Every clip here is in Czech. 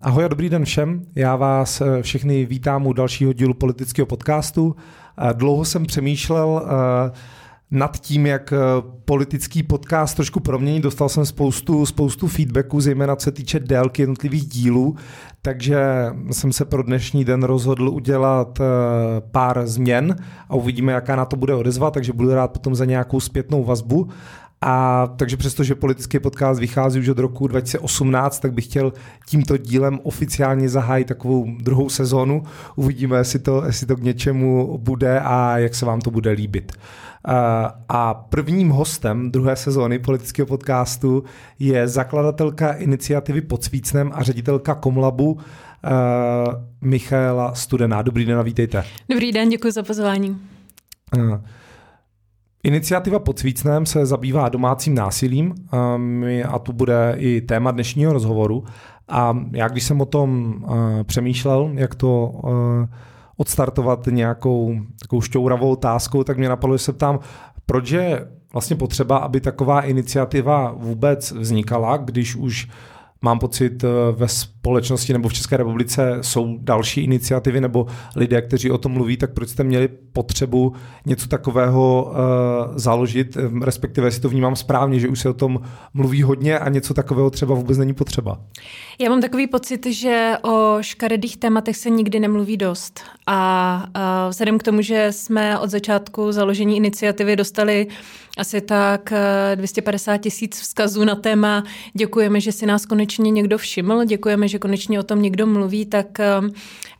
Ahoj a dobrý den všem. Já vás eh, všechny vítám u dalšího dílu politického podcastu. Eh, dlouho jsem přemýšlel eh, nad tím, jak politický podcast trošku promění. Dostal jsem spoustu, spoustu feedbacku, zejména co se týče délky jednotlivých dílů, takže jsem se pro dnešní den rozhodl udělat pár změn a uvidíme, jaká na to bude odezva, takže budu rád potom za nějakou zpětnou vazbu. A takže přestože politický podcast vychází už od roku 2018, tak bych chtěl tímto dílem oficiálně zahájit takovou druhou sezónu. Uvidíme, jestli to, jestli to k něčemu bude a jak se vám to bude líbit. A prvním hostem druhé sezóny politického podcastu je zakladatelka iniciativy Pod Svícnem a ředitelka Komlabu Michaela Studená. Dobrý den a vítejte. Dobrý den, děkuji za pozvání. Iniciativa pod Svícnem se zabývá domácím násilím um, a tu bude i téma dnešního rozhovoru. A já, když jsem o tom uh, přemýšlel, jak to uh, odstartovat nějakou takovou šťouravou otázkou, tak mě napadlo, že se ptám, proč je vlastně potřeba, aby taková iniciativa vůbec vznikala, když už mám pocit uh, ve společnosti nebo v České republice jsou další iniciativy nebo lidé, kteří o tom mluví, tak proč jste měli potřebu něco takového uh, založit, respektive si to vnímám správně, že už se o tom mluví hodně a něco takového třeba vůbec není potřeba. Já mám takový pocit, že o škaredých tématech se nikdy nemluví dost. A uh, vzhledem k tomu, že jsme od začátku založení iniciativy dostali asi tak 250 tisíc vzkazů na téma děkujeme, že si nás konečně někdo všiml, děkujeme, že že konečně o tom někdo mluví, tak um,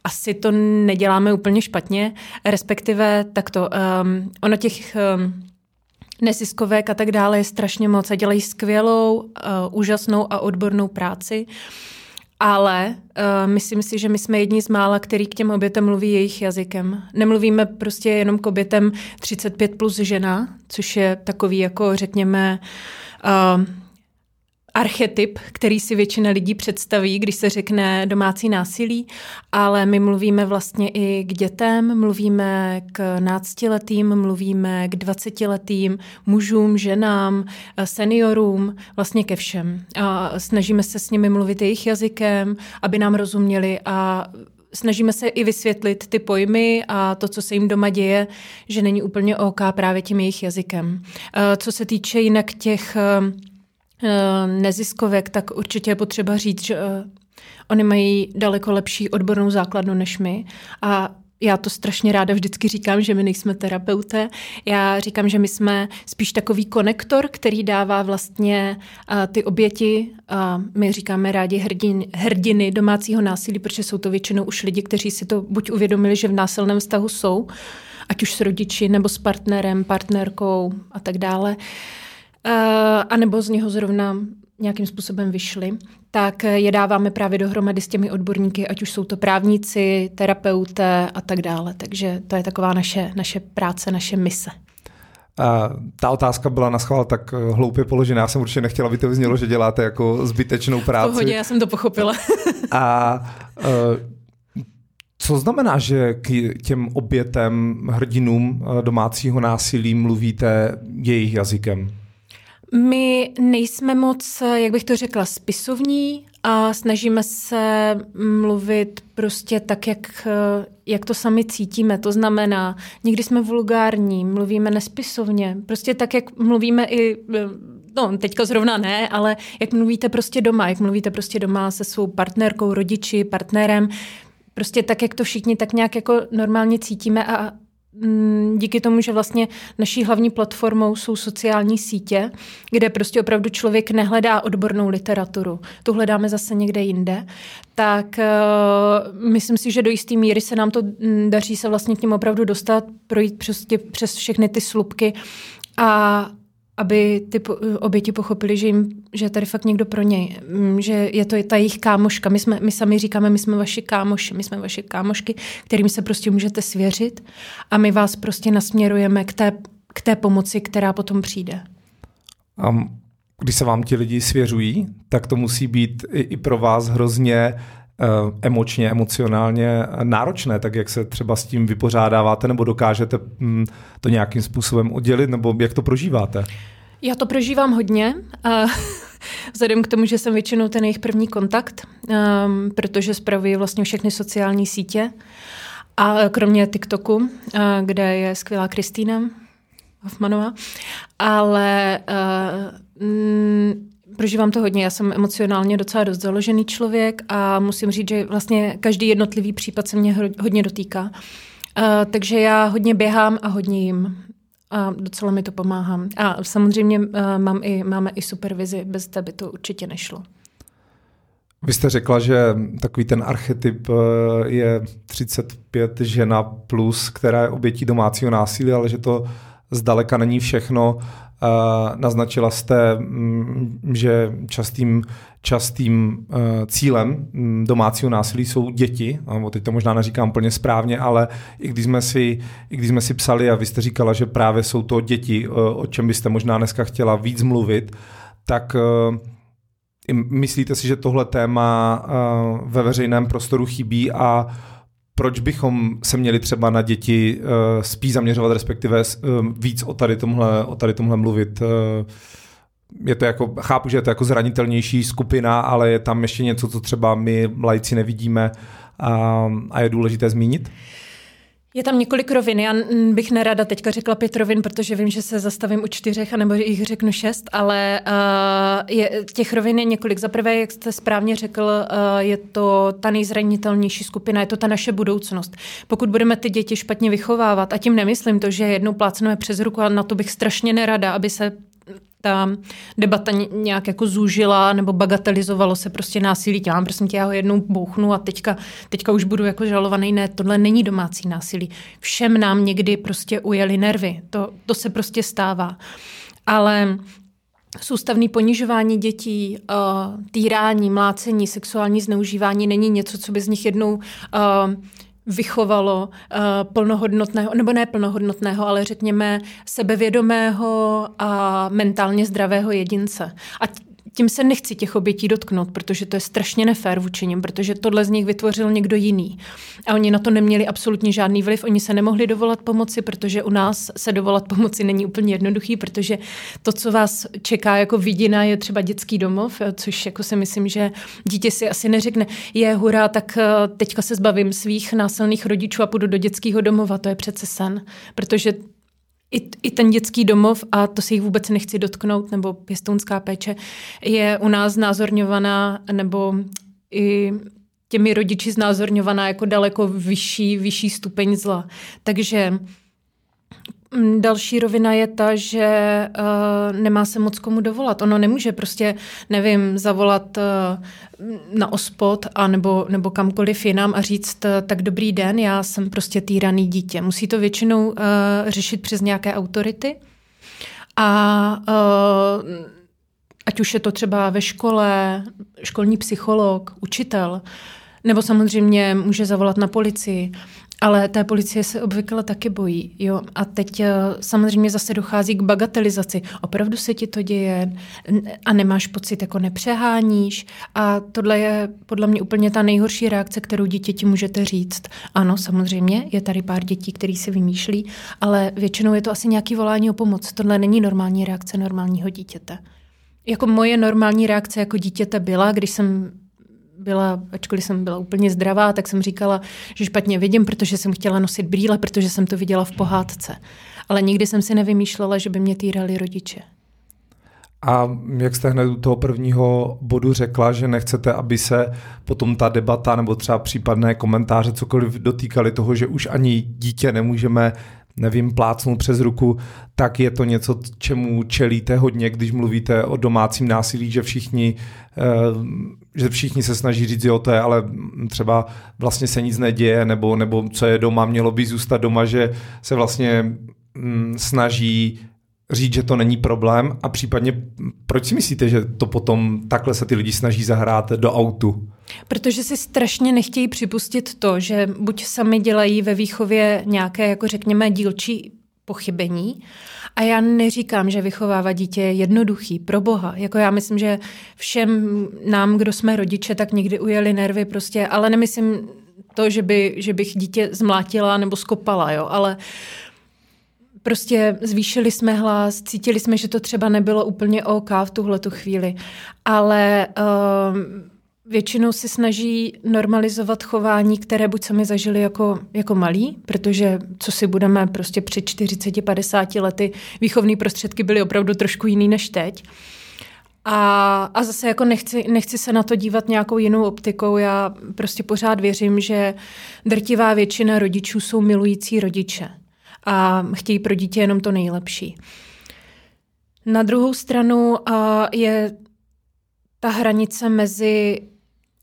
asi to neděláme úplně špatně, respektive takto. Um, ono těch um, a tak dále je strašně moc a dělají skvělou, uh, úžasnou a odbornou práci. Ale uh, myslím si, že my jsme jedni z mála, který k těm obětem mluví jejich jazykem. Nemluvíme prostě jenom k obětem 35 plus žena, což je takový jako řekněme uh, archetyp, který si většina lidí představí, když se řekne domácí násilí, ale my mluvíme vlastně i k dětem, mluvíme k náctiletým, mluvíme k dvacetiletým mužům, ženám, seniorům, vlastně ke všem. A snažíme se s nimi mluvit jejich jazykem, aby nám rozuměli a snažíme se i vysvětlit ty pojmy a to, co se jim doma děje, že není úplně OK právě tím jejich jazykem. Co se týče jinak těch neziskovek, tak určitě je potřeba říct, že eh, oni mají daleko lepší odbornou základnu než my a já to strašně ráda vždycky říkám, že my nejsme terapeuté. Já říkám, že my jsme spíš takový konektor, který dává vlastně uh, ty oběti, uh, my říkáme rádi hrdin, hrdiny domácího násilí, protože jsou to většinou už lidi, kteří si to buď uvědomili, že v násilném vztahu jsou, ať už s rodiči nebo s partnerem, partnerkou a tak dále. Uh, uh, anebo z něho zrovna nějakým způsobem vyšli, tak je dáváme právě dohromady s těmi odborníky, ať už jsou to právníci, terapeuté a tak dále. Takže to je taková naše, naše práce, naše mise. A ta otázka byla na schvál tak eh, hloupě položená. Já jsem určitě nechtěla, aby to vyznělo, že děláte jako zbytečnou práci. Pohodě, já jsem to pochopila. a uh, co znamená, že k těm obětem, hrdinům domácího násilí mluvíte jejich jazykem? My nejsme moc, jak bych to řekla, spisovní a snažíme se mluvit prostě tak, jak, jak to sami cítíme. To znamená, někdy jsme vulgární, mluvíme nespisovně, prostě tak, jak mluvíme i no teďka zrovna ne, ale jak mluvíte prostě doma, jak mluvíte prostě doma se svou partnerkou, rodiči, partnerem, prostě tak, jak to všichni tak nějak jako normálně cítíme a díky tomu, že vlastně naší hlavní platformou jsou sociální sítě, kde prostě opravdu člověk nehledá odbornou literaturu, tu hledáme zase někde jinde, tak uh, myslím si, že do jisté míry se nám to mm, daří se vlastně k tím opravdu dostat, projít přes, tě, přes všechny ty slupky a aby ty oběti pochopili, že, jim, že je tady fakt někdo pro něj, mm, že je to ta jejich kámoška. My, jsme, my sami říkáme, my jsme vaši kámoši, my jsme vaše kámošky, kterým se prostě můžete svěřit a my vás prostě nasměrujeme k té, k té pomoci, která potom přijde. Um, když se vám ti lidi svěřují, tak to musí být i, i pro vás hrozně emočně, emocionálně náročné, tak jak se třeba s tím vypořádáváte, nebo dokážete mm, to nějakým způsobem oddělit, nebo jak to prožíváte? Já to prožívám hodně. Vzhledem k tomu, že jsem většinou ten jejich první kontakt, um, protože spravuji vlastně všechny sociální sítě. A kromě TikToku, kde je skvělá Kristýna Hoffmanová. Ale prožívám to hodně. Já jsem emocionálně docela dost založený člověk a musím říct, že vlastně každý jednotlivý případ se mě hodně dotýká. Uh, takže já hodně běhám a hodně jim. A docela mi to pomáhá. A samozřejmě uh, mám i, máme i supervizi, bez té by to určitě nešlo. Vy jste řekla, že takový ten archetyp je 35 žena plus, která je obětí domácího násilí, ale že to zdaleka není všechno. Naznačila jste, mm, že častým, častým e, cílem mm, domácího násilí jsou děti. Teď to možná neříkám úplně správně, ale i když jsme si, i když jsme si psali a vy jste říkala, že právě jsou to děti, e, o čem byste možná dneska chtěla víc mluvit, tak e, myslíte si, že tohle téma ve veřejném prostoru chybí a proč bychom se měli třeba na děti uh, spíš zaměřovat, respektive uh, víc o tady tomhle, o tady tomhle mluvit. Uh, je to jako, chápu, že je to jako zranitelnější skupina, ale je tam ještě něco, co třeba my lajci nevidíme a, a je důležité zmínit? Je tam několik rovin. Já bych nerada teďka řekla pět rovin, protože vím, že se zastavím u čtyřech, anebo jich řeknu šest, ale uh, je, těch rovin je několik. Za prvé, jak jste správně řekl, uh, je to ta nejzranitelnější skupina, je to ta naše budoucnost. Pokud budeme ty děti špatně vychovávat, a tím nemyslím to, že jednou plácneme přes ruku, a na to bych strašně nerada, aby se ta debata nějak jako zúžila nebo bagatelizovalo se prostě násilí. Já prosím tě, já ho jednou bouchnu a teďka, teďka už budu jako žalovaný. Ne, tohle není domácí násilí. Všem nám někdy prostě ujeli nervy. To, to se prostě stává. Ale Soustavný ponižování dětí, uh, týrání, mlácení, sexuální zneužívání není něco, co by z nich jednou uh, vychovalo uh, plnohodnotného, nebo ne plnohodnotného, ale řekněme sebevědomého a mentálně zdravého jedince. A tím se nechci těch obětí dotknout, protože to je strašně nefér vůči nim, protože tohle z nich vytvořil někdo jiný. A oni na to neměli absolutně žádný vliv, oni se nemohli dovolat pomoci, protože u nás se dovolat pomoci není úplně jednoduchý, protože to, co vás čeká jako vidina, je třeba dětský domov, což jako si myslím, že dítě si asi neřekne, je hurá, tak eh, teďka se zbavím svých násilných rodičů a půjdu do dětského domova, to je přece sen, protože i, i ten dětský domov, a to si jich vůbec nechci dotknout, nebo pěstounská péče, je u nás znázorňovaná, nebo i těmi rodiči znázorňovaná jako daleko vyšší, vyšší stupeň zla. Takže další rovina je ta, že uh, nemá se moc komu dovolat. Ono nemůže prostě, nevím, zavolat uh, na ospod a nebo, nebo kamkoliv jinam a říct, uh, tak dobrý den, já jsem prostě týraný dítě. Musí to většinou uh, řešit přes nějaké autority. A uh, ať už je to třeba ve škole, školní psycholog, učitel, nebo samozřejmě může zavolat na policii. Ale té policie se obvykle taky bojí. Jo? A teď eh, samozřejmě zase dochází k bagatelizaci. Opravdu se ti to děje a nemáš pocit, jako nepřeháníš. A tohle je podle mě úplně ta nejhorší reakce, kterou dítěti můžete říct. Ano, samozřejmě, je tady pár dětí, který si vymýšlí, ale většinou je to asi nějaký volání o pomoc. Tohle není normální reakce normálního dítěte. Jako moje normální reakce jako dítěte byla, když jsem byla, ačkoliv jsem byla úplně zdravá, tak jsem říkala, že špatně vidím, protože jsem chtěla nosit brýle, protože jsem to viděla v pohádce. Ale nikdy jsem si nevymýšlela, že by mě týrali rodiče. A jak jste hned u toho prvního bodu řekla, že nechcete, aby se potom ta debata nebo třeba případné komentáře cokoliv dotýkali toho, že už ani dítě nemůžeme nevím, plácnout přes ruku, tak je to něco, čemu čelíte hodně, když mluvíte o domácím násilí, že všichni, eh, že všichni se snaží říct, jo, to je, ale třeba vlastně se nic neděje, nebo, nebo co je doma, mělo by zůstat doma, že se vlastně mm, snaží říct, že to není problém a případně proč si myslíte, že to potom takhle se ty lidi snaží zahrát do autu? Protože si strašně nechtějí připustit to, že buď sami dělají ve výchově nějaké, jako řekněme, dílčí pochybení. A já neříkám, že vychovávat dítě je jednoduchý, pro boha. Jako já myslím, že všem nám, kdo jsme rodiče, tak někdy ujeli nervy prostě, ale nemyslím to, že, by, že bych dítě zmlátila nebo skopala, jo, ale Prostě zvýšili jsme hlas, cítili jsme, že to třeba nebylo úplně OK v tuhle tu chvíli, ale uh, většinou si snaží normalizovat chování, které buď sami zažili jako, jako malí, protože co si budeme prostě před 40-50 lety, výchovné prostředky byly opravdu trošku jiný než teď. A, a zase jako nechci, nechci se na to dívat nějakou jinou optikou. Já prostě pořád věřím, že drtivá většina rodičů jsou milující rodiče a chtějí pro dítě jenom to nejlepší. Na druhou stranu je ta hranice mezi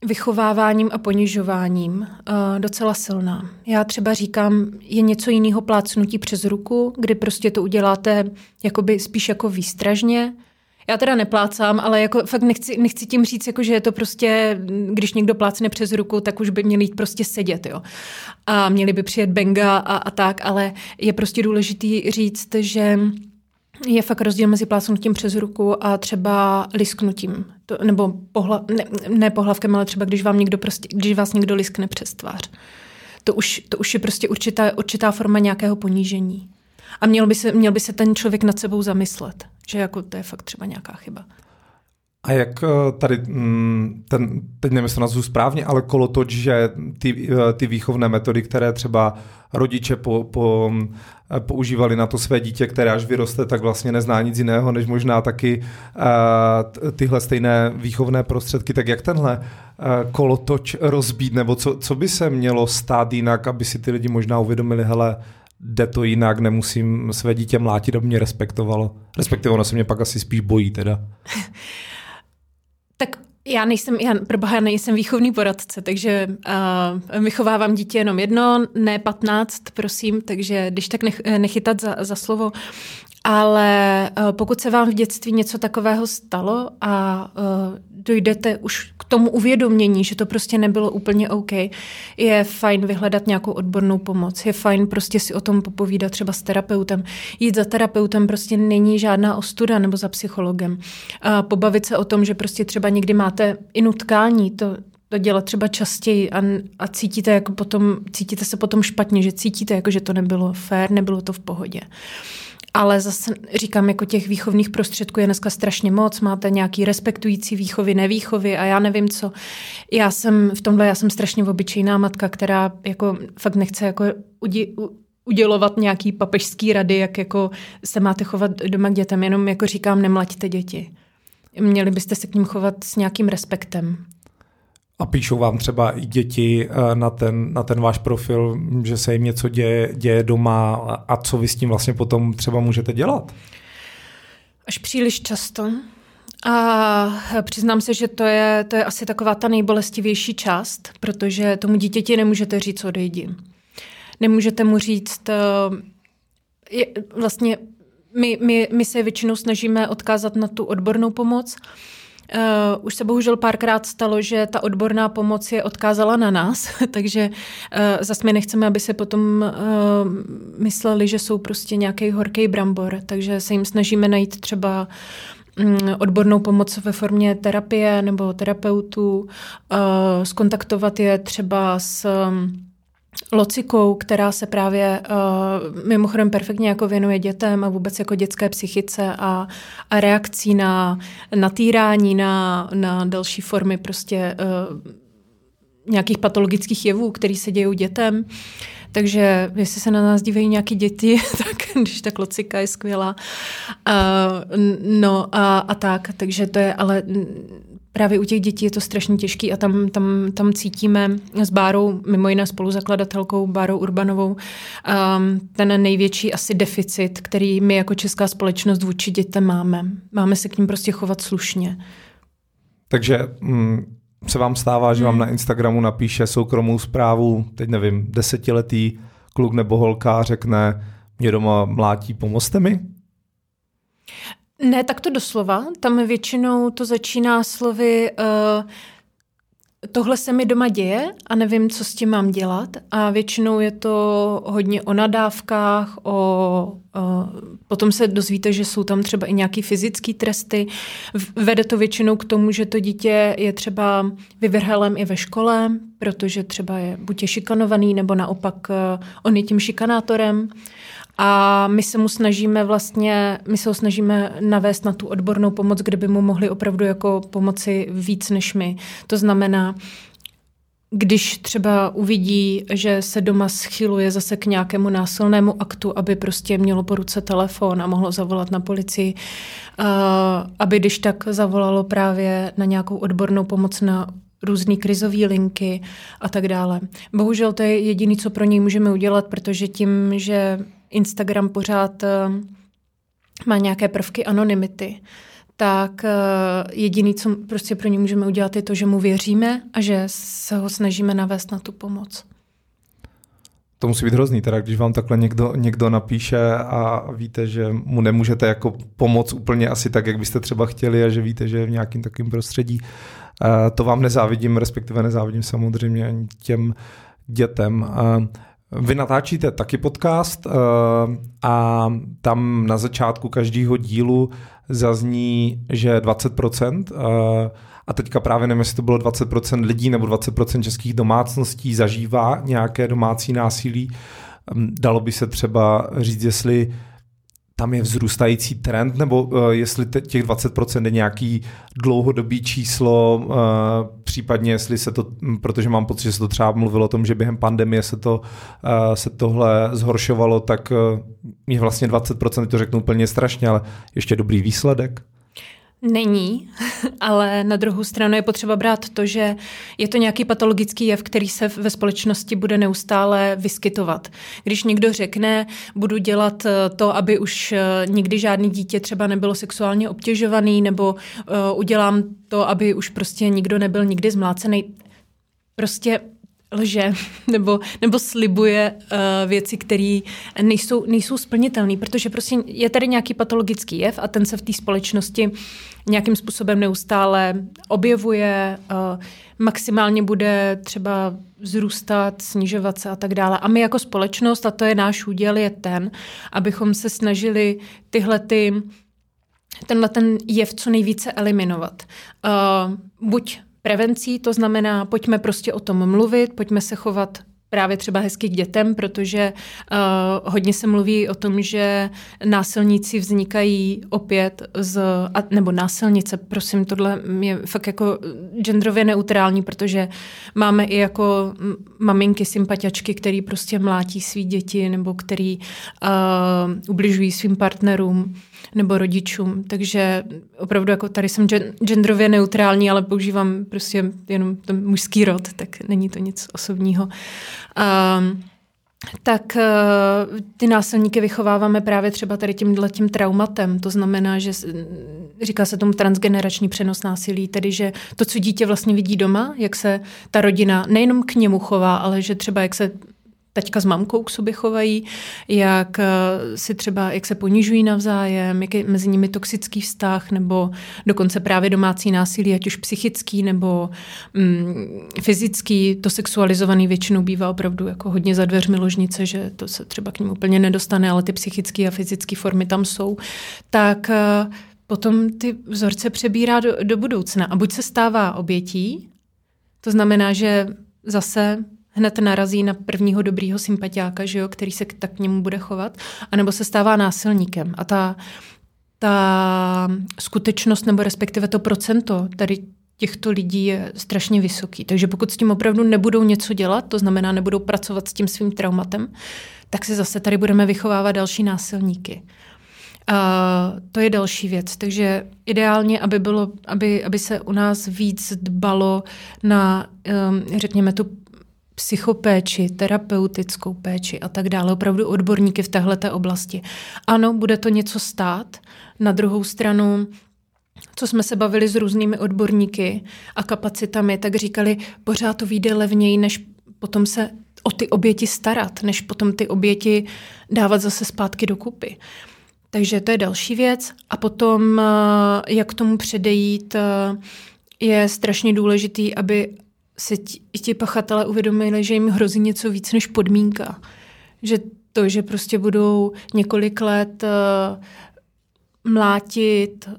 vychováváním a ponižováním uh, docela silná. Já třeba říkám, je něco jiného plácnutí přes ruku, kdy prostě to uděláte jakoby spíš jako výstražně, já teda neplácám, ale jako fakt nechci, nechci tím říct, jako že je to prostě, když někdo plácne přes ruku, tak už by měli jít prostě sedět, jo. A měli by přijet benga a, a tak, ale je prostě důležitý říct, že je fakt rozdíl mezi plácnutím přes ruku a třeba lisknutím. To, nebo pohla, ne, ne pohlavkem, ale třeba když, vám někdo prostě, když vás někdo liskne přes tvář. To už, to už je prostě určitá, určitá forma nějakého ponížení. A měl by, se, měl by se ten člověk nad sebou zamyslet, že jako to je fakt třeba nějaká chyba. A jak eh, tady, mm, ten, teď nevím, jestli nazvu správně, ale kolotoč, že ty, eh, ty výchovné metody, které třeba rodiče po, po, používali na to své dítě, které až vyroste, tak vlastně nezná nic jiného, než možná taky uh, tyhle stejné výchovné prostředky. Tak jak tenhle uh, kolotoč rozbít, nebo co, co by se mělo stát jinak, aby si ty lidi možná uvědomili, hele, jde to jinak, nemusím své dítě mlátit, aby mě respektovalo. Respektive ono se mě pak asi spíš bojí teda. já nejsem, já proboha nejsem výchovný poradce, takže uh, vychovávám dítě jenom jedno, ne patnáct, prosím, takže když tak nech, nechytat za, za slovo. Ale uh, pokud se vám v dětství něco takového stalo a uh, dojdete už k tomu uvědomění, že to prostě nebylo úplně OK, je fajn vyhledat nějakou odbornou pomoc. Je fajn prostě si o tom popovídat třeba s terapeutem. Jít za terapeutem prostě není žádná ostuda nebo za psychologem. A pobavit se o tom, že prostě třeba někdy máte i nutkání, to, to dělat třeba častěji a, a cítíte, jako potom, cítíte se potom špatně, že cítíte, jako že to nebylo fér, nebylo to v pohodě. Uh, ale zase říkám, jako těch výchovných prostředků je dneska strašně moc. Máte nějaký respektující výchovy, nevýchovy a já nevím co. Já jsem v tomhle, já jsem strašně obyčejná matka, která jako fakt nechce jako udi, udělovat nějaký papežský rady, jak jako se máte chovat doma k dětem. Jenom jako říkám, nemlaďte děti. Měli byste se k ním chovat s nějakým respektem. A píšou vám třeba i děti eh, na ten, na ten váš profil, že se jim něco děje, děje doma a co vy s tím vlastně potom třeba můžete dělat? Až příliš často. A přiznám se, že to je, to je asi taková ta nejbolestivější část, protože tomu dítěti nemůžete říct odejdi. Nemůžete mu říct, eh, je, vlastně my, my, my se většinou snažíme odkázat na tu odbornou pomoc, Uh, už se bohužel párkrát stalo, že ta odborná pomoc je odkázala na nás, takže uh, zase my nechceme, aby se potom uh, mysleli, že jsou prostě nějaký horký brambor, takže se jim snažíme najít třeba um, odbornou pomoc ve formě terapie nebo terapeutů, uh, skontaktovat je třeba s um, Locikou, která se právě uh, mimochodem perfektně jako věnuje dětem a vůbec jako dětské psychice a, a reakcí na, na týrání, na, na další formy prostě uh, nějakých patologických jevů, které se dějí dětem. Takže jestli se na nás dívají nějaký děti, tak když tak Locika je skvělá. Uh, no a, a tak, takže to je ale právě u těch dětí je to strašně těžký a tam, tam, tam cítíme s Bárou, mimo jiné spoluzakladatelkou Bárou Urbanovou, um, ten největší asi deficit, který my jako česká společnost vůči dětem máme. Máme se k ním prostě chovat slušně. Takže mm, se vám stává, že vám hmm. na Instagramu napíše soukromou zprávu, teď nevím, desetiletý kluk nebo holka řekne, mě doma mlátí, pomozte mi? Ne, tak to doslova. Tam většinou to začíná slovy uh, tohle se mi doma děje a nevím, co s tím mám dělat. A většinou je to hodně o nadávkách, o, uh, potom se dozvíte, že jsou tam třeba i nějaké fyzické tresty. Vede to většinou k tomu, že to dítě je třeba vyvrhelem i ve škole, protože třeba je buď je šikanovaný, nebo naopak uh, on je tím šikanátorem. A my se mu snažíme vlastně, my se ho snažíme navést na tu odbornou pomoc, kde by mu mohli opravdu jako pomoci víc než my. To znamená, když třeba uvidí, že se doma schyluje zase k nějakému násilnému aktu, aby prostě mělo po ruce telefon a mohlo zavolat na policii, aby když tak zavolalo právě na nějakou odbornou pomoc na různé krizové linky a tak dále. Bohužel to je jediné, co pro něj můžeme udělat, protože tím, že Instagram pořád eh, má nějaké prvky anonymity, tak eh, jediný, co prostě pro ně můžeme udělat, je to, že mu věříme a že se ho snažíme navést na tu pomoc. To musí být hrozný, teda když vám takhle někdo, někdo napíše a víte, že mu nemůžete jako pomoct úplně asi tak, jak byste třeba chtěli a že víte, že je v nějakým takovým prostředí. Eh, to vám nezávidím, respektive nezávidím samozřejmě ani těm dětem. Eh, vy natáčíte taky podcast a tam na začátku každého dílu zazní, že 20%, eh, a teďka právě nevím, jestli to bylo 20% lidí nebo 20% českých domácností zažívá nějaké domácí násilí. Hm, dalo by se třeba říct, jestli tam je vzrůstající trend, nebo uh, jestli těch 20% je nějaký dlouhodobý číslo, uh, případně jestli se to, protože mám pocit, že se to třeba mluvilo o tom, že během pandemie se, to, uh, se tohle zhoršovalo, tak je vlastně 20%, to řeknu úplně strašně, ale ještě dobrý výsledek. Není, ale na druhou stranu je potřeba brát to, že je to nějaký patologický jev, který se ve společnosti bude neustále vyskytovat. Když někdo řekne, budu dělat eh, to, aby už eh, nikdy žádný dítě třeba nebylo sexuálně obtěžovaný, nebo uh, udělám to, aby už prostě nikdo nebyl nikdy zmlácený, prostě lže nebo, nebo slibuje uh, věci, které nejsou, nejsou splnitelné, protože prostě je tady nějaký patologický jev a ten se v té společnosti nějakým způsobem neustále objevuje, uh, maximálně bude třeba vzrůstat, snižovat se a tak dále. A my jako společnost, a to je náš úděl, je ten, abychom se snažili tyhle ty tenhle ten jev co nejvíce eliminovat. Uh, buď prevencí, to znamená, pojďme prostě o tom mluvit, pojďme se chovat právě třeba hezky k dětem, protože uh, hodně se mluví o tom, že násilníci vznikají opět z, a, nebo násilnice, prosím, tohle je fakt jako genderově neutrální, protože máme i jako maminky, sympatiačky, který prostě mlátí svý děti nebo který uh, ubližují svým partnerům nebo rodičům. Takže opravdu jako tady jsem genderově neutrální, ale používám prostě jenom ten mužský rod, tak není to nic osobního. Um, tak uh, ty násilníky vychováváme právě třeba tady tímhle tím traumatem. To znamená, že říká se tomu transgenerační přenos násilí, tedy že to, co dítě vlastně vidí doma, jak se ta rodina nejenom k němu chová, ale že třeba jak se teďka s mamkou k sobě chovají, jak eh, si třeba, jak se ponižují navzájem, jak je mezi nimi toxický vztah, nebo dokonce právě domácí násilí, ať už psychický nebo mm, fyzický, to sexualizovaný většinou bývá opravdu jako hodně za dveřmi ložnice, že to se třeba k ním úplně nedostane, ale ty psychické a fyzické formy tam jsou, tak eh, potom ty vzorce přebírá do, do budoucna. A buď se stává obětí, to znamená, že zase hned narazí na prvního dobrýho sympatiáka, že jo, který se tak k němu bude chovat, anebo se stává násilníkem. A ta, ta skutečnost nebo respektive to procento tady těchto lidí je strašně vysoký. Takže pokud s tím opravdu nebudou něco dělat, to znamená nebudou pracovat s tím svým traumatem, tak se zase tady budeme vychovávat další násilníky. A to je další věc. Takže ideálně, aby, bylo, aby, aby se u nás víc dbalo na, um, řekněme, tu psychopéči, terapeutickou péči a tak dále, opravdu odborníky v této oblasti. Ano, bude to něco stát. Na druhou stranu, co jsme se bavili s různými odborníky a kapacitami, tak říkali, pořád to vyjde levněji, než potom se o ty oběti starat, než potom ty oběti dávat zase zpátky do kupy. Takže to je další věc. A potom, eh, jak tomu předejít, eh, je strašně důležitý, aby si ti, ti pachatelé uvědomili, že jim hrozí něco víc než podmínka. Že to, že prostě budou několik let uh, mlátit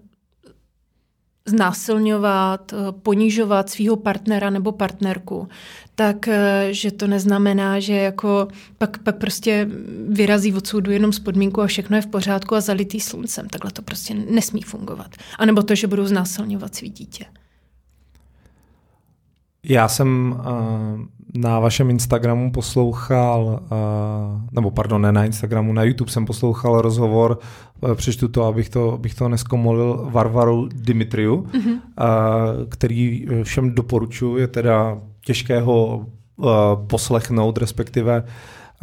znásilňovat, eh, ponižovat svého partnera nebo partnerku, tak eh, že to neznamená, že jako pak, pak prostě vyrazí od soudu jenom z podmínku a všechno je v pořádku a zalitý sluncem. Takhle to prostě nesmí fungovat. A nebo to, že budou znásilňovat svý dítě. Já jsem uh, na vašem Instagramu poslouchal, uh, nebo pardon, ne na Instagramu, na YouTube jsem poslouchal rozhovor, uh, přečtu to, abych to, abych to neskomolil, Varvaru Dimitriu, mm-hmm. uh, který všem doporučuji, je teda těžkého uh, poslechnout, respektive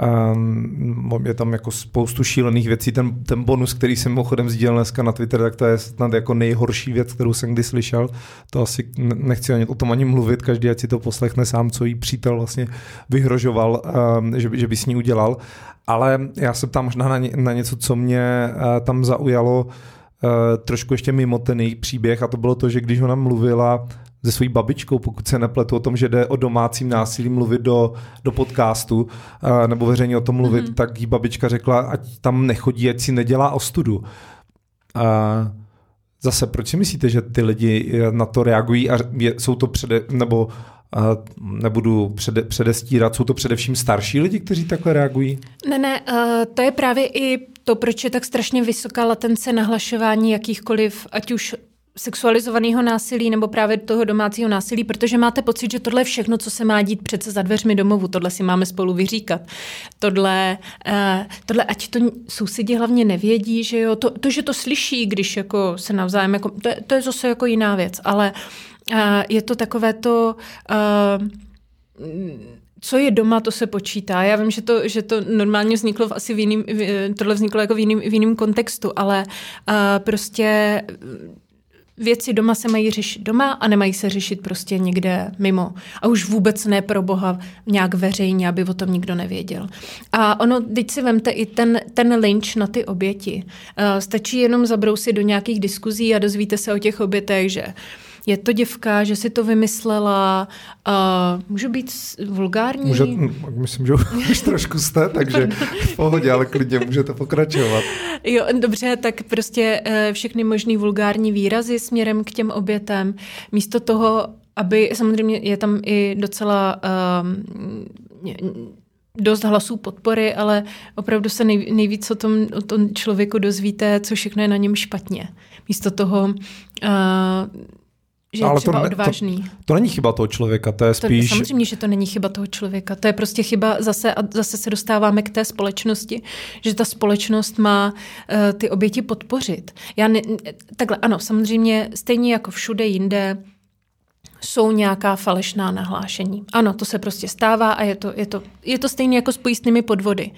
Um, je tam jako spoustu šílených věcí. Ten, ten bonus, který jsem mimochodem sdílel dneska na Twitter, tak to je snad jako nejhorší věc, kterou jsem kdy slyšel. To asi nechci ani o tom ani mluvit, každý ať si to poslechne sám, co jí přítel vlastně vyhrožoval, um, že, že by s ní udělal. Ale já se tam možná na, ně, na něco, co mě uh, tam zaujalo, uh, trošku ještě mimo ten její příběh a to bylo to, že když ona mluvila se svojí babičkou, pokud se nepletu o tom, že jde o domácím násilí mluvit do, do podcastu nebo veřejně o tom mluvit, mm-hmm. tak jí babička řekla, ať tam nechodí, ať si nedělá ostudu. Uh, zase, proč si myslíte, že ty lidi na to reagují a je, jsou to přede, nebo uh, nebudu přede, předestírat, jsou to především starší lidi, kteří takhle reagují? Ne, ne, uh, to je právě i to, proč je tak strašně vysoká latence nahlašování jakýchkoliv, ať už sexualizovaného násilí nebo právě toho domácího násilí, protože máte pocit, že tohle všechno, co se má dít přece za dveřmi domovu, tohle si máme spolu vyříkat. Tohle, uh, tohle ať to sousedi hlavně nevědí, že jo, to, to, že to slyší, když jako se navzájem, jako, to, je, to je zase jako jiná věc, ale uh, je to takové to... Uh, co je doma, to se počítá. Já vím, že to, že to normálně vzniklo v asi v jiným, tohle vzniklo jako v jiným kontextu, ale uh, prostě věci doma se mají řešit doma a nemají se řešit prostě někde mimo. A už vůbec ne pro boha nějak veřejně, aby o tom nikdo nevěděl. A ono, teď si vemte i ten, ten lynč na ty oběti. Uh, stačí jenom zabrousit do nějakých diskuzí a dozvíte se o těch obětech, že uh, je to děvka, že si to vymyslela. Uh, můžu být vulgární? Může, myslím, že už trošku jste, takže v pohodě, ale klidně můžete pokračovat. Jo, dobře, tak prostě uh, všechny možný vulgární výrazy směrem k těm obětem. Místo toho, aby, samozřejmě je tam i docela uh, dost hlasů podpory, ale opravdu se nej, nejvíc o tom, o tom člověku dozvíte, co všechno je na něm špatně. Místo toho uh, že ale je třeba to, odvážný. To, to není chyba toho člověka, to je spíš... To, samozřejmě, že to není chyba toho člověka. To je prostě chyba zase a zase se dostáváme k té společnosti, že ta společnost má uh, ty oběti podpořit. Já ne, takhle, ano, samozřejmě stejně jako všude jinde jsou nějaká falešná nahlášení. Ano, to se prostě stává a je to, je to, je to stejně jako s pojistnými podvody. Uh,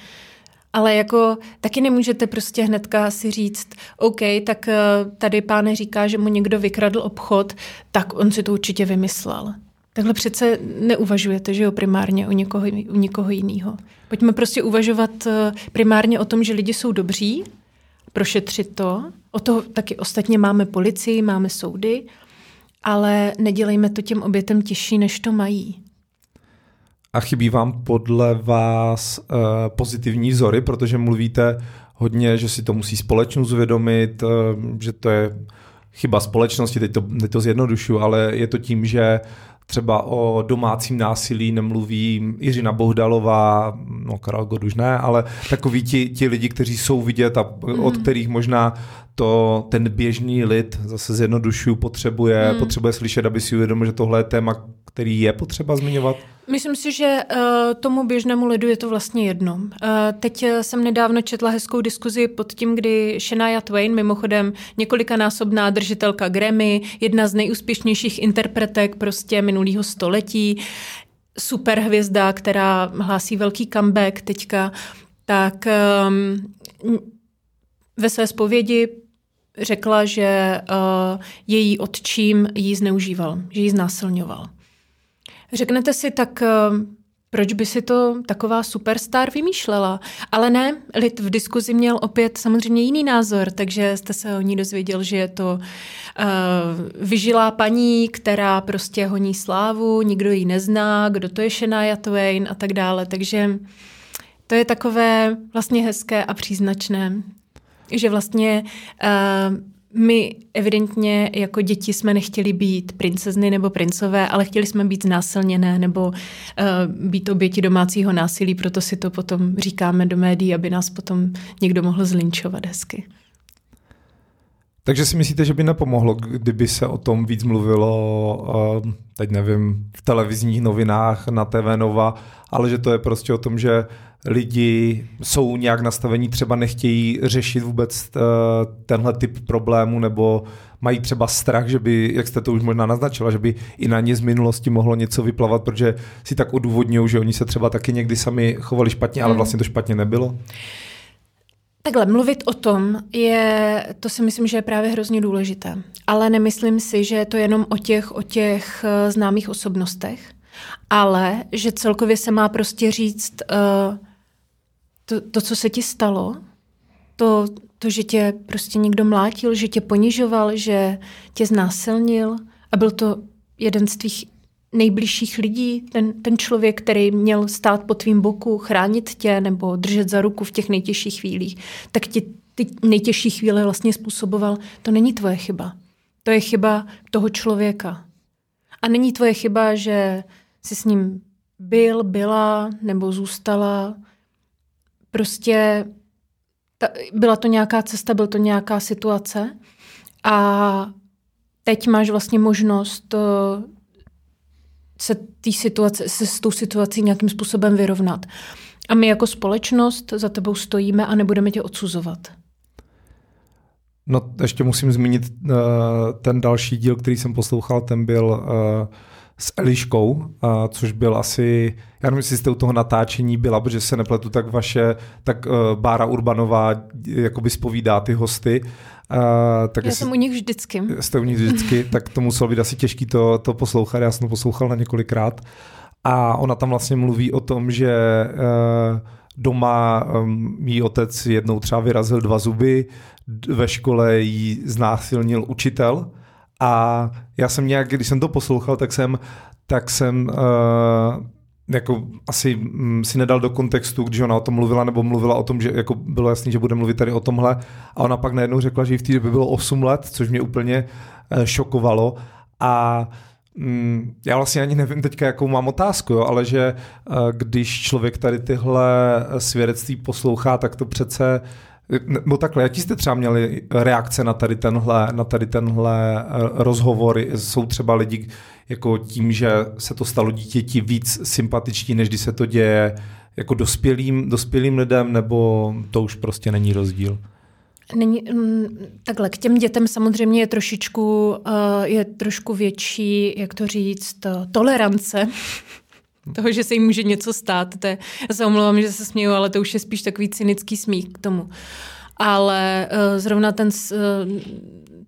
ale jako taky nemůžete prostě hnedka si říct, OK, tak eh, tady pán říká, že mu někdo vykradl obchod, tak on si to určitě vymyslel. Takhle přece neuvažujete, že jo, primárně u někoho, u někoho jiného. Pojďme prostě uvažovat eh, primárně o tom, že lidi jsou dobří, prošetřit to. O to taky ostatně máme policii, máme soudy, ale nedělejme to těm obětem těžší, než to mají. A chybí vám podle vás uh, pozitivní vzory, protože mluvíte hodně, že si to musí společnost uvědomit, uh, že to je chyba společnosti, teď to, teď to zjednodušu, ale je to tím, že třeba o domácím násilí nemluví Jiřina Bohdalová, no Karel Gott už ne, ale takoví ti, ti lidi, kteří jsou vidět a od kterých možná to ten běžný lid, zase zjednodušuju, potřebuje, mm. potřebuje slyšet, aby si uvědomil, že tohle je téma, který je potřeba zmiňovat? Myslím si, že uh, tomu běžnému lidu je to vlastně jedno. Uh, teď eh, jsem nedávno četla hezkou diskuzi pod tím, kdy Shania Twain, mimochodem několikanásobná držitelka Grammy, jedna z nejúspěšnějších interpretek prostě minulého století, superhvězda, která hlásí velký comeback teďka, tak um, ve své zpovědi řekla, že uh, její otčím jí zneužíval, že ji znásilňoval. Řeknete si, tak eh, proč by si to taková superstar vymýšlela? Ale ne, lid v diskuzi měl opět samozřejmě jiný názor, takže jste se o ní dozvěděl, že je to uh, vyžilá paní, která prostě honí slávu, nikdo ji nezná, kdo to je Shania Twain a tak dále. Takže to je takové vlastně hezké a příznačné, že vlastně uh, my evidentně jako děti jsme nechtěli být princezny nebo princové, ale chtěli jsme být znásilněné nebo uh, být oběti domácího násilí, proto si to potom říkáme do médií, aby nás potom někdo mohl zlinčovat hezky. Takže si myslíte, že by nepomohlo, kdyby se o tom víc mluvilo, uh, teď nevím, v televizních novinách, na TV Nova, ale že to je prostě o tom, že lidi jsou nějak nastavení, třeba nechtějí řešit vůbec uh, tenhle typ problému, nebo mají třeba strach, že by, jak jste to už možná naznačila, že by i na ně z minulosti mohlo něco vyplavat, protože si tak odůvodňují, že oni se třeba taky někdy sami chovali špatně, ale hmm. vlastně to špatně nebylo. Takhle, mluvit o tom je, to si myslím, že je právě hrozně důležité. Ale nemyslím si, že je to jenom o těch, o těch uh, známých osobnostech, ale že celkově se má prostě říct, uh, to, to, co se ti stalo, to, to, že tě prostě někdo mlátil, že tě ponižoval, že tě znásilnil? A byl to jeden z tvých nejbližších lidí, ten, ten člověk, který měl stát po tvým boku, chránit tě nebo držet za ruku v těch nejtěžších chvílích, tak ti ty nejtěžší chvíle vlastně způsoboval, to není tvoje chyba. To je chyba toho člověka. A není tvoje chyba, že jsi s ním byl, byla nebo zůstala Prostě ta, byla to nějaká cesta, byl to nějaká situace a teď máš vlastně možnost uh, se, tý situace, se s tou situací nějakým způsobem vyrovnat. A my jako společnost za tebou stojíme a nebudeme tě odsuzovat. No, ještě musím zmínit uh, ten další díl, který jsem poslouchal, ten byl uh, s Eliškou, uh, což byl asi, já nevím, jestli jste u toho natáčení byla, protože se nepletu, tak vaše, tak uh, Bára Urbanová jakoby spovídá ty hosty. Uh, tak já jsem u nich vždycky. Jste u nich vždycky, tak to muselo být asi těžký to, to poslouchat, já jsem to poslouchal na několikrát. A ona tam vlastně mluví o tom, že uh, doma um, jí otec jednou třeba vyrazil dva zuby, ve škole jí znásilnil učitel, a já jsem nějak, když jsem to poslouchal, tak jsem, tak jsem uh, jako asi um, si nedal do kontextu, když ona o tom mluvila, nebo mluvila o tom, že jako bylo jasný, že bude mluvit tady o tomhle. A ona pak najednou řekla, že v té době bylo 8 let, což mě úplně uh, šokovalo. A um, já vlastně ani nevím teďka, jakou mám otázku, jo, ale že uh, když člověk tady tyhle svědectví poslouchá, tak to přece uh, No takhle, jaký jste třeba měli reakce na tady tenhle, na tady tenhle eh, rozhovor? Jsou třeba lidi jako tím, že se to stalo dítěti víc sympatičtí, než když se to děje jako dospělým, dospělým lidem, nebo to už prostě není rozdíl? Není, mm, takhle, k těm dětem samozřejmě je trošičku, eh, je trošku větší, jak to říct, tolerance toho, že se jim může něco stát. To je, já se omlouvám, že se směju, ale to už je spíš takový cynický smích k tomu. Ale uh, zrovna ten, uh,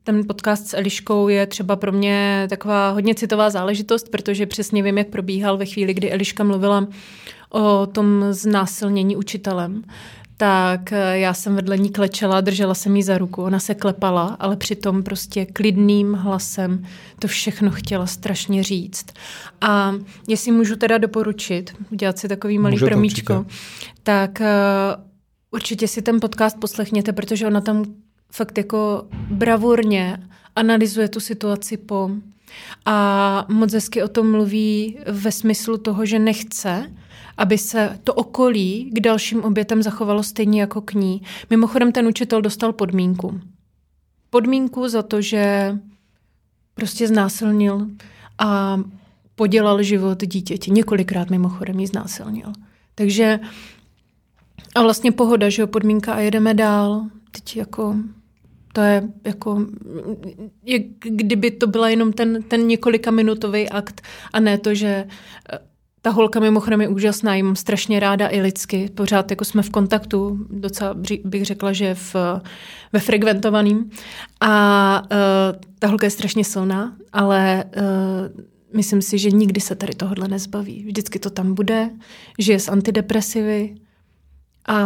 ten podcast s Eliškou je třeba pro mě taková hodně citová záležitost, protože přesně vím, jak probíhal ve chvíli, kdy Eliška mluvila o tom znásilnění učitelem tak eh, já jsem vedle ní klečela, držela jsem jí za ruku, ona se klepala, ale přitom prostě klidným hlasem to všechno chtěla strašně říct. A jestli můžu teda doporučit, udělat si takový malý Můžete promíčko, určitě. tak uh, určitě si ten podcast poslechněte, protože ona tam fakt jako bravurně analyzuje tu situaci po a moc hezky o tom mluví ve smyslu toho, že nechce, aby se to okolí k dalším obětem zachovalo stejně jako k ní. Mimochodem ten učitel dostal podmínku. Podmínku za to, že prostě znásilnil a podělal život dítěti. Několikrát mimochodem ji znásilnil. Takže a vlastně pohoda, že jo, podmínka a jedeme dál. Teď jako to je jako, jak kdyby to byla jenom ten, ten několika minutový akt a ne to, že ta holka mimochodem je úžasná, jim strašně ráda i lidsky. Pořád jako jsme v kontaktu, docela bych řekla, že v, ve frekventovaným. A uh, ta holka je strašně silná, ale uh, myslím si, že nikdy se tady tohle nezbaví. Vždycky to tam bude, žije s antidepresivy a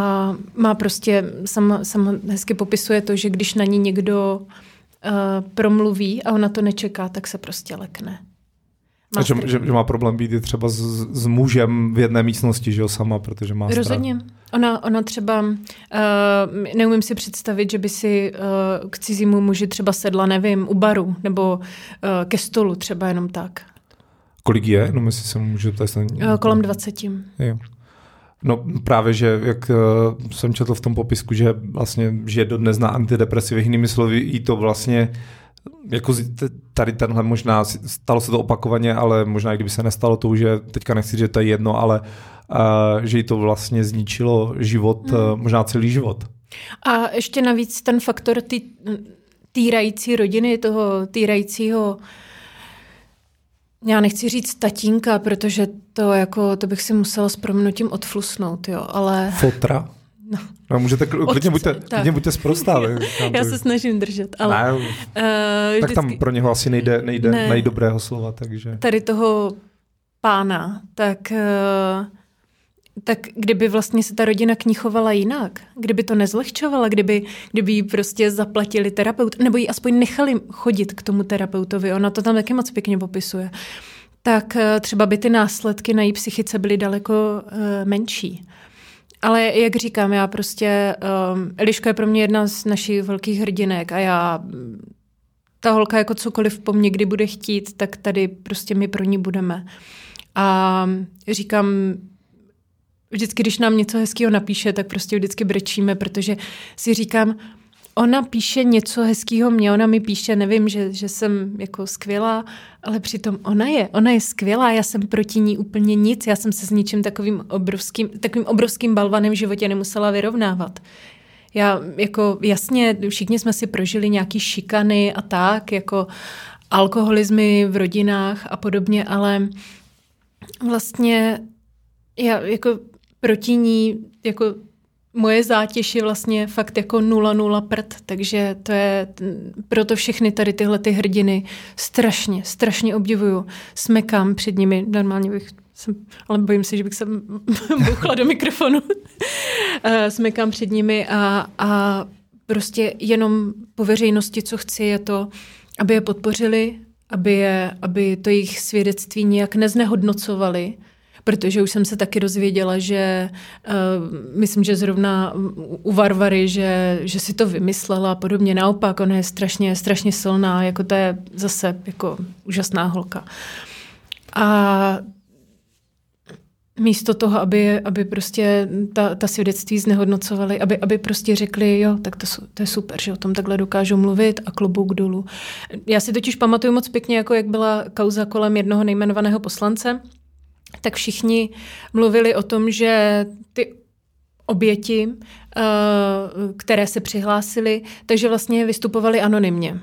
má prostě, sama, sama hezky popisuje to, že když na ní někdo uh, promluví a ona to nečeká, tak se prostě lekne. Má že, že, že má problém být i třeba s, s mužem v jedné místnosti, že jo, sama, protože má Rozhodně. Ona, ona třeba, uh, neumím si představit, že by si uh, k cizímu muži třeba sedla, nevím, u baru nebo uh, ke stolu třeba jenom tak. Kolik je? No, jestli se můžu ptát. Uh, kolem 20. Jo. No právě, že jak uh, jsem četl v tom popisku, že vlastně žije dodnes na antidepresivy, jinými slovy, i to vlastně jako tady tenhle možná, stalo se to opakovaně, ale možná kdyby se nestalo to, že teďka nechci, že to je jedno, ale uh, že jí to vlastně zničilo život, hmm. uh, možná celý život. A ještě navíc ten faktor tý, týrající rodiny, toho týrajícího já nechci říct tatínka, protože to jako, to bych si musela s proměnutím odflusnout, jo, ale... Fotra? No. no můžete, klidně buďte, klidně buďte zprostá. Já se snažím držet, ale... Ne, uh, tak vždycky... tam pro něho asi nejde, nejde ne, najít dobrého slova, takže... Tady toho pána, tak... Uh, tak kdyby vlastně se ta rodina k ní chovala jinak, kdyby to nezlehčovala, kdyby, kdyby jí prostě zaplatili terapeut, nebo ji aspoň nechali chodit k tomu terapeutovi, ona to tam taky moc pěkně popisuje, tak eh, třeba by ty následky na její psychice byly daleko uh, menší. Ale jak říkám, já prostě, um, Eliška je pro mě jedna z našich velkých hrdinek a já, ta holka jako cokoliv po mně kdy bude chtít, tak tady prostě my pro ní budeme. A říkám, vždycky, když nám něco hezkého napíše, tak prostě vždycky brečíme, protože si říkám, ona píše něco hezkého mě, ona mi píše, nevím, že, že jsem jako skvělá, ale přitom ona je, ona je skvělá, já jsem proti ní úplně nic, já jsem se s ničím takovým obrovským, takovým obrovským balvanem v životě nemusela vyrovnávat. Já jako jasně, všichni jsme si prožili nějaký šikany a tak, jako alkoholizmy v rodinách a podobně, ale vlastně já jako proti ní jako moje zátěž je vlastně fakt jako nula nula prd, takže to je, proto všechny tady tyhle ty hrdiny strašně, strašně obdivuju. Smekám před nimi, normálně bych jsem, ale bojím se, že bych se bouchla do mikrofonu. Eh, smekám před nimi a, a prostě jenom po veřejnosti, co chci, je to, aby je podpořili, aby, je, aby to jejich svědectví nějak neznehodnocovali, protože už jsem se taky dozvěděla, že uh, myslím, že zrovna u Varvary, že, že si to vymyslela a podobně. Naopak, ona je strašně, strašně silná, jako to je zase jako úžasná holka. A místo toho, aby, aby prostě ta, ta svědectví znehodnocovali, aby, aby prostě řekli, jo, tak to, to je super, že o tom takhle dokážou mluvit a klobouk dolů. Já si totiž pamatuju moc pěkně, jako jak byla kauza kolem jednoho nejmenovaného poslance, tak všichni mluvili o tom, že ty oběti, eh, které se přihlásily, takže vlastně vystupovali anonymně.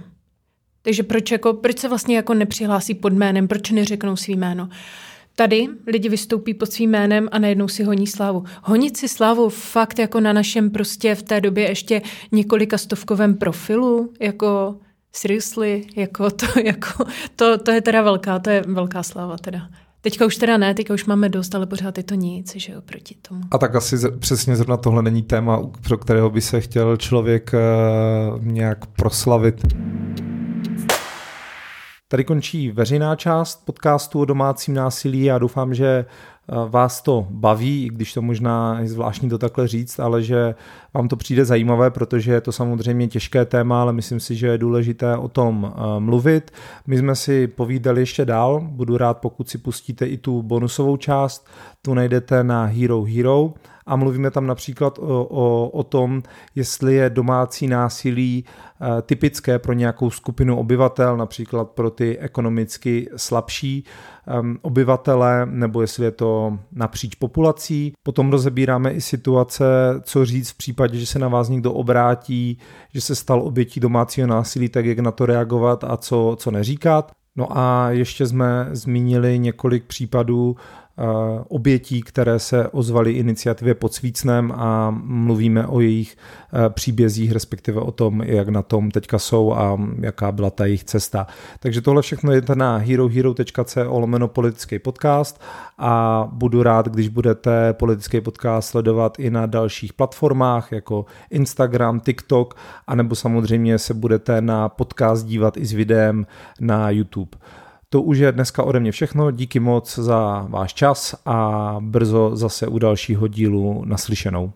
Takže proč, jako, proč se vlastně jako nepřihlásí pod jménem, proč neřeknou svý jméno? Tady lidi vystoupí pod svým jménem a najednou si honí slávu. Honit si slávu fakt jako na našem prostě v té době ještě několika stovkovém profilu, jako seriously, jako to, jako, to, to je teda velká, to je velká sláva teda. Teďka už teda ne, teďka už máme dost, ale pořád je to nic, že jo, proti tomu. A tak asi z, přesně zrovna tohle není téma, pro kterého by se chtěl člověk uh, nějak proslavit. Tady končí veřejná část podcastu o domácím násilí. Já doufám, že vás to baví, i když to možná je zvláštní to takhle říct, ale že vám to přijde zajímavé, protože je to samozřejmě těžké téma, ale myslím si, že je důležité o tom eh, mluvit. My jsme si povídali ještě dál, budu rád, pokud si pustíte i tu bonusovou část, tu najdete na Hero Hero a mluvíme tam například o, o, o tom, jestli je domácí násilí eh, typické pro nějakou skupinu obyvatel, například pro ty ekonomicky slabší um, obyvatele, nebo jestli je to napříč populací. Potom rozebíráme i situace, co říct v případě, že se na vás někdo obrátí, že se stal obětí domácího násilí, tak jak na to reagovat a co, co neříkat. No a ještě jsme zmínili několik případů obětí, které se ozvaly iniciativě pod Svícnem a mluvíme o jejich eh, příbězích, respektive o tom, jak na tom teďka jsou a jaká byla ta jejich cesta. Takže tohle všechno je na herohero.co lomeno politický podcast a budu rád, když budete politický podcast sledovat i na dalších platformách jako Instagram, TikTok, anebo samozřejmě se budete na podcast dívat i s videem na YouTube. To už je dneska ode mě všechno. Díky moc za váš čas a brzo zase u dalšího dílu naslyšenou.